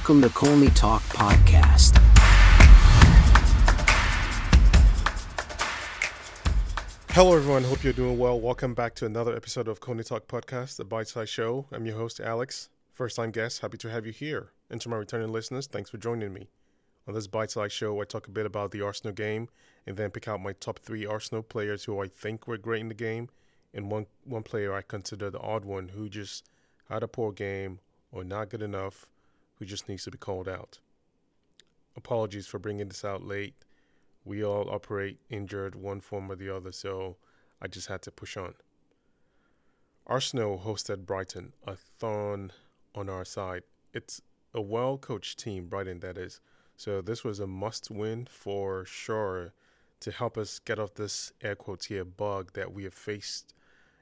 Welcome to Colney Talk Podcast. Hello, everyone. Hope you're doing well. Welcome back to another episode of Colney Talk Podcast, the bite size show. I'm your host, Alex. First time guest, happy to have you here. And to my returning listeners, thanks for joining me. On this bite size show, I talk a bit about the Arsenal game and then pick out my top three Arsenal players who I think were great in the game and one, one player I consider the odd one who just had a poor game or not good enough, who just needs to be called out. Apologies for bringing this out late we all operate injured one form or the other, so I just had to push on. Arsenal hosted Brighton, a thorn on our side. It's a well coached team, Brighton, that is. So this was a must win for sure to help us get off this air quotes here bug that we have faced,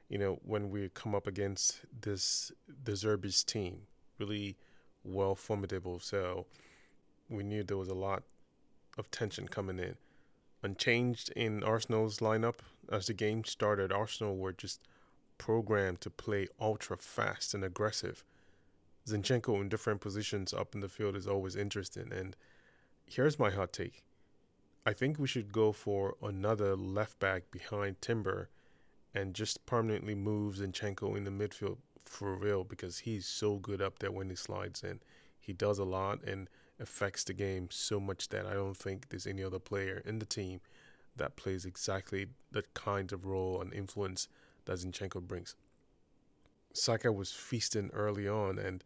you know, when we come up against this De Zerbi's team. Really well formidable. So we knew there was a lot of tension coming in unchanged in Arsenal's lineup as the game started. Arsenal were just programmed to play ultra fast and aggressive. Zinchenko in different positions up in the field is always interesting. And here's my hot take I think we should go for another left back behind Timber and just permanently move Zinchenko in the midfield for real because he's so good up there when he slides in. He does a lot and affects the game so much that I don't think there's any other player in the team that plays exactly the kind of role and influence that Zinchenko brings. Saka was feasting early on, and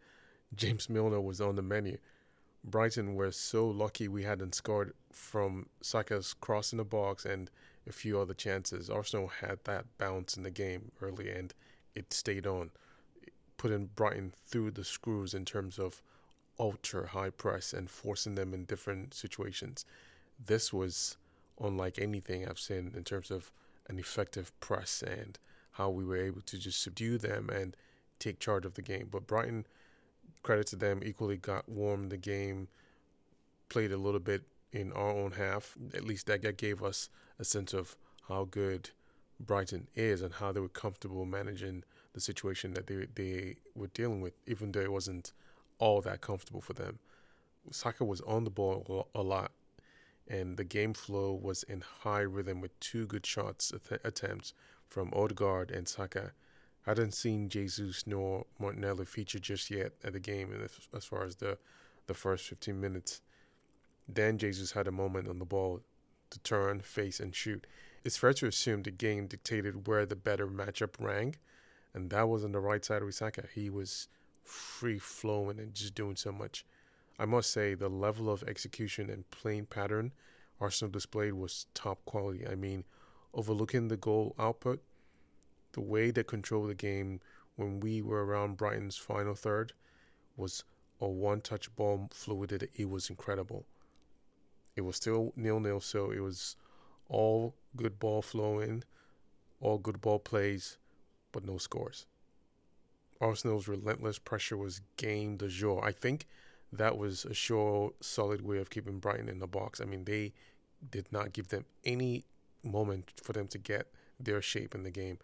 James Milner was on the menu. Brighton were so lucky we hadn't scored from Saka's cross in the box and a few other chances. Arsenal had that bounce in the game early, and it stayed on, putting Brighton through the screws in terms of ultra high press and forcing them in different situations. This was unlike anything I've seen in terms of an effective press and how we were able to just subdue them and take charge of the game. But Brighton, credit to them, equally got warm the game, played a little bit in our own half. At least that gave us a sense of how good Brighton is and how they were comfortable managing the situation that they they were dealing with, even though it wasn't all that comfortable for them. Saka was on the ball a lot, and the game flow was in high rhythm with two good shots attempts from Odegaard and Saka. I hadn't seen Jesus nor Martinelli feature just yet at the game, as far as the the first 15 minutes. Then Jesus had a moment on the ball to turn, face, and shoot. It's fair to assume the game dictated where the better matchup rang, and that was on the right side of Saka. He was free flowing and just doing so much. I must say the level of execution and playing pattern Arsenal displayed was top quality. I mean, overlooking the goal output, the way they controlled the game when we were around Brighton's final third was a one touch ball fluidity. It was incredible. It was still nil nil, so it was all good ball flowing, all good ball plays, but no scores. Arsenal's relentless pressure was game de jour. I think that was a sure, solid way of keeping Brighton in the box. I mean, they did not give them any moment for them to get their shape in the game.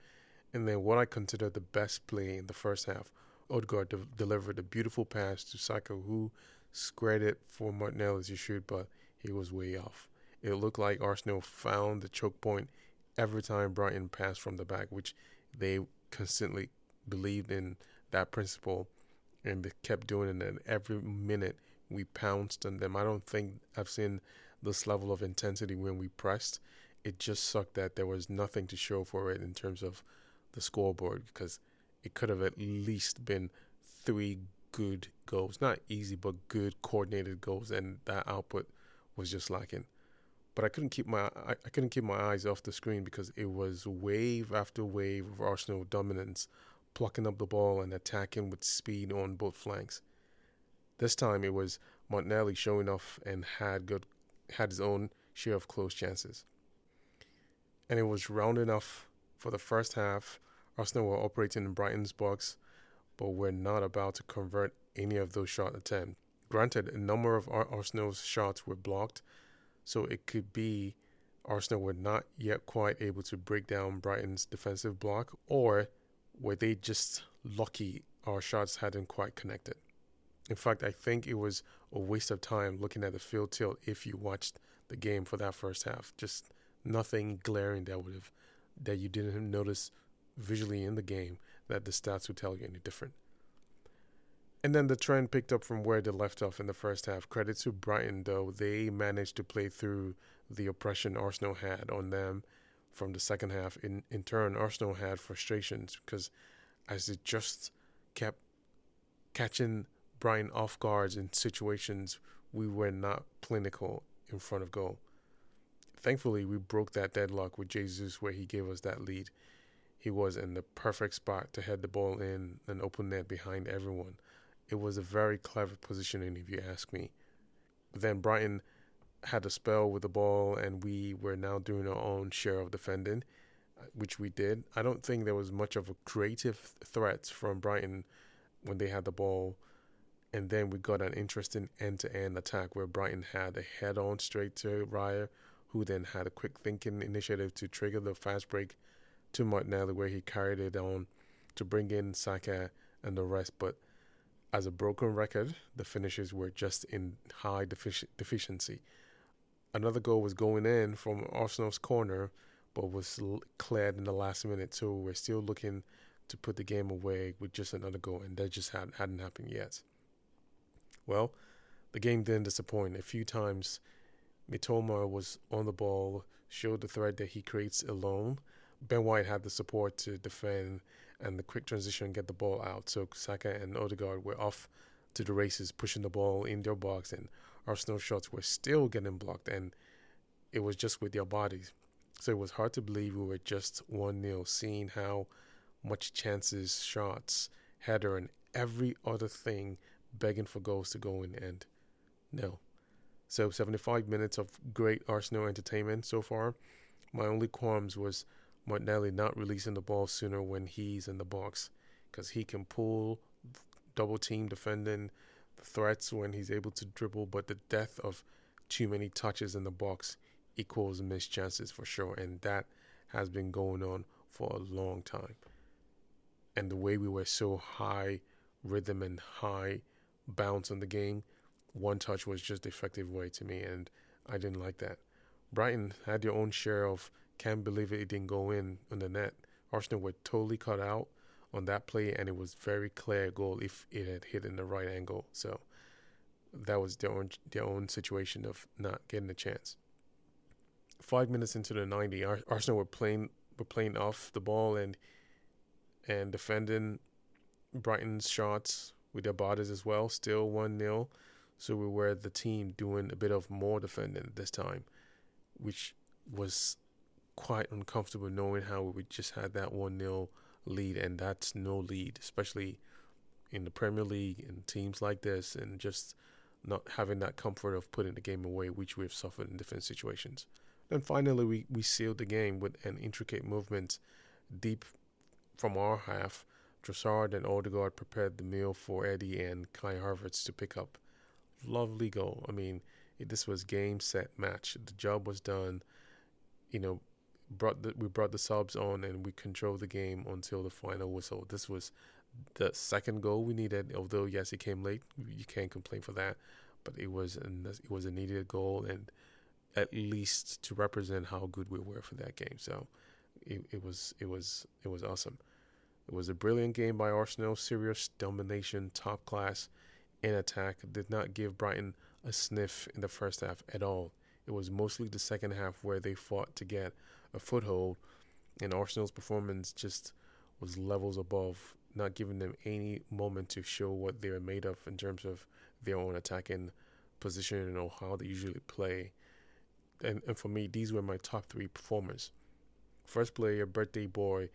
And then what I consider the best play in the first half, Odegaard de- delivered a beautiful pass to Saka, who squared it for Martinelli to shoot, but he was way off. It looked like Arsenal found the choke point every time Brighton passed from the back, which they consistently believed in that principle and they kept doing it. And every minute we pounced on them. I don't think I've seen this level of intensity when we pressed. It just sucked that there was nothing to show for it in terms of the scoreboard because it could have at least been three good goals. Not easy, but good coordinated goals, and that output was just lacking. But I couldn't keep my I, I couldn't keep my eyes off the screen because it was wave after wave of Arsenal dominance plucking up the ball and attacking with speed on both flanks. This time it was Martinelli showing off and had good had his own share of close chances. And it was round enough for the first half. Arsenal were operating in Brighton's box, but were not about to convert any of those shot attempts. Granted, a number of Arsenal's shots were blocked, so it could be Arsenal were not yet quite able to break down Brighton's defensive block, or were they just lucky our shots hadn't quite connected? In fact, I think it was a waste of time looking at the field tilt if you watched the game for that first half. Just nothing glaring that would have that you didn't notice visually in the game that the stats would tell you any different. And then the trend picked up from where they left off in the first half. Credit to Brighton, though, they managed to play through the oppression Arsenal had on them from the second half. In in turn, Arsenal had frustrations because as it just kept catching Brighton off guards in situations we were not clinical in front of goal. Thankfully, we broke that deadlock with Jesus where he gave us that lead. He was in the perfect spot to head the ball in and open net behind everyone. It was a very clever positioning, if you ask me. Then Brighton had a spell with the ball, and we were now doing our own share of defending, uh, which we did. I don't think there was much of a creative threat from Brighton when they had the ball. And then we got an interesting end to end attack where Brighton had a head on straight to Raya, who then had a quick thinking initiative to trigger the fast break to Martinelli, where he carried it on to bring in Saka and the rest. But as a broken record, the finishes were just in high defici- deficiency. Another goal was going in from Arsenal's corner, but was cleared in the last minute. So we're still looking to put the game away with just another goal, and that just had, hadn't happened yet. Well, the game didn't disappoint. A few times, Mitoma was on the ball, showed the threat that he creates alone. Ben White had the support to defend and the quick transition get the ball out. So Saka and Odegaard were off to the races, pushing the ball in their box, and Arsenal shots were still getting blocked, and it was just with their bodies. So it was hard to believe we were just 1 0, seeing how much chances, shots, header, and every other thing begging for goals to go in and no. So 75 minutes of great Arsenal entertainment so far. My only qualms was Martinelli not releasing the ball sooner when he's in the box because he can pull double team defending threats when he's able to dribble, but the death of too many touches in the box equals missed chances for sure, and that has been going on for a long time. And the way we were so high rhythm and high bounce on the game, one touch was just effective way to me, and I didn't like that. Brighton had their own share of can't believe it, it didn't go in on the net. Arsenal were totally cut out on that play, and it was very clear goal if it had hit in the right angle. So that was their own their own situation of not getting a chance. Five minutes into the 90, Arsenal were playing were playing off the ball and and defending Brighton's shots with their bodies as well. Still one 0 so we were the team doing a bit of more defending this time, which was quite uncomfortable knowing how we just had that one 0 lead, and that's no lead, especially in the Premier League and teams like this, and just not having that comfort of putting the game away, which we've suffered in different situations. Then finally, we, we sealed the game with an intricate movement deep from our half. Trossard and Odegaard prepared the meal for Eddie and Kai Havertz to pick up. Lovely goal. I mean, this was game, set, match. The job was done. You know, brought the, we brought the subs on and we controlled the game until the final whistle. This was the second goal we needed. Although yes, it came late. You can't complain for that, but it was it was a needed goal and at least to represent how good we were for that game. So it, it was it was it was awesome. It was a brilliant game by Arsenal. Serious domination, top class in attack. Did not give Brighton a sniff in the first half at all. It was mostly the second half where they fought to get a foothold, and Arsenal's performance just was levels above, not giving them any moment to show what they're made of in terms of their own attacking position or how they usually play. And, and for me, these were my top three performers. First player, birthday boy,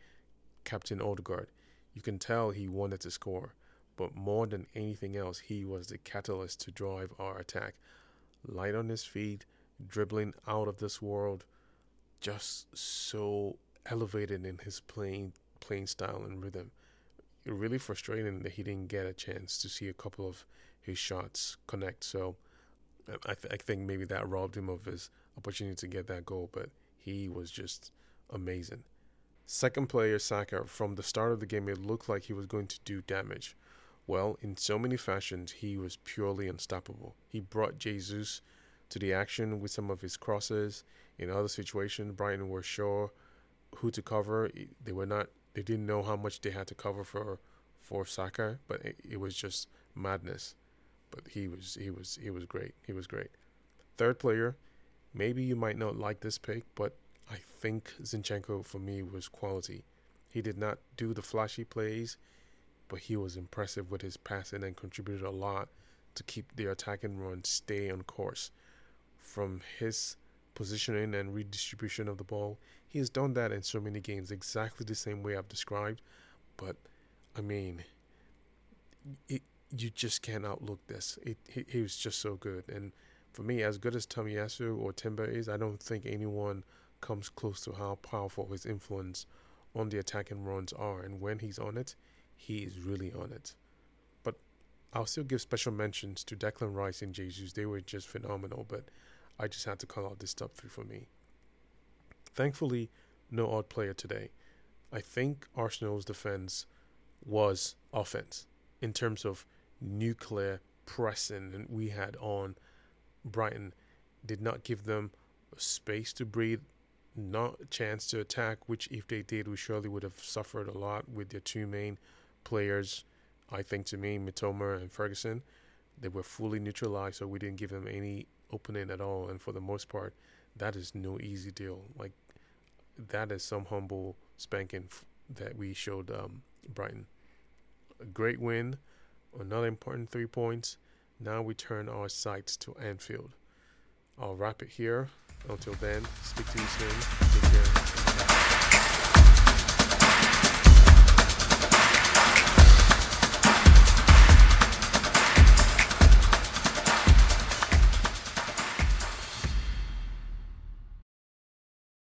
Captain Odegaard. You can tell he wanted to score, but more than anything else, he was the catalyst to drive our attack. Light on his feet, dribbling out of this world, just so elevated in his playing playing style and rhythm. Really frustrating that he didn't get a chance to see a couple of his shots connect. So um, I, th- I think maybe that robbed him of his opportunity to get that goal. But he was just amazing. Second player Saka from the start of the game, it looked like he was going to do damage. Well, in so many fashions, he was purely unstoppable. He brought Jesus to the action with some of his crosses. In other situations, Brighton were sure who to cover. They were not. They didn't know how much they had to cover for for Saka, but it, it was just madness. But he was he was he was great. He was great. Third player, maybe you might not like this pick, but I think Zinchenko for me was quality. He did not do the flashy plays, but he was impressive with his passing and contributed a lot to keep the attacking run stay on course. From his positioning and redistribution of the ball, he has done that in so many games exactly the same way I've described. But I mean, it, you just can't outlook this. It, he, he was just so good. And for me, as good as Tomiyasu or Timber is, I don't think anyone comes close to how powerful his influence on the attacking runs are, and when he's on it, he is really on it. But I'll still give special mentions to Declan Rice and Jesus. They were just phenomenal, but I just had to call out this top three for me. Thankfully, no odd player today. I think Arsenal's defense was offense in terms of nuclear pressing and we had on Brighton did not give them space to breathe not a chance to attack, which if they did, we surely would have suffered a lot with their two main players. I think to me, Mitoma and Ferguson, they were fully neutralized, so we didn't give them any opening at all. And for the most part, that is no easy deal. Like that is some humble spanking f- that we showed um, Brighton. A great win, another important three points. Now we turn our sights to Anfield. I'll wrap it here. Until then, speak to you soon. Take care.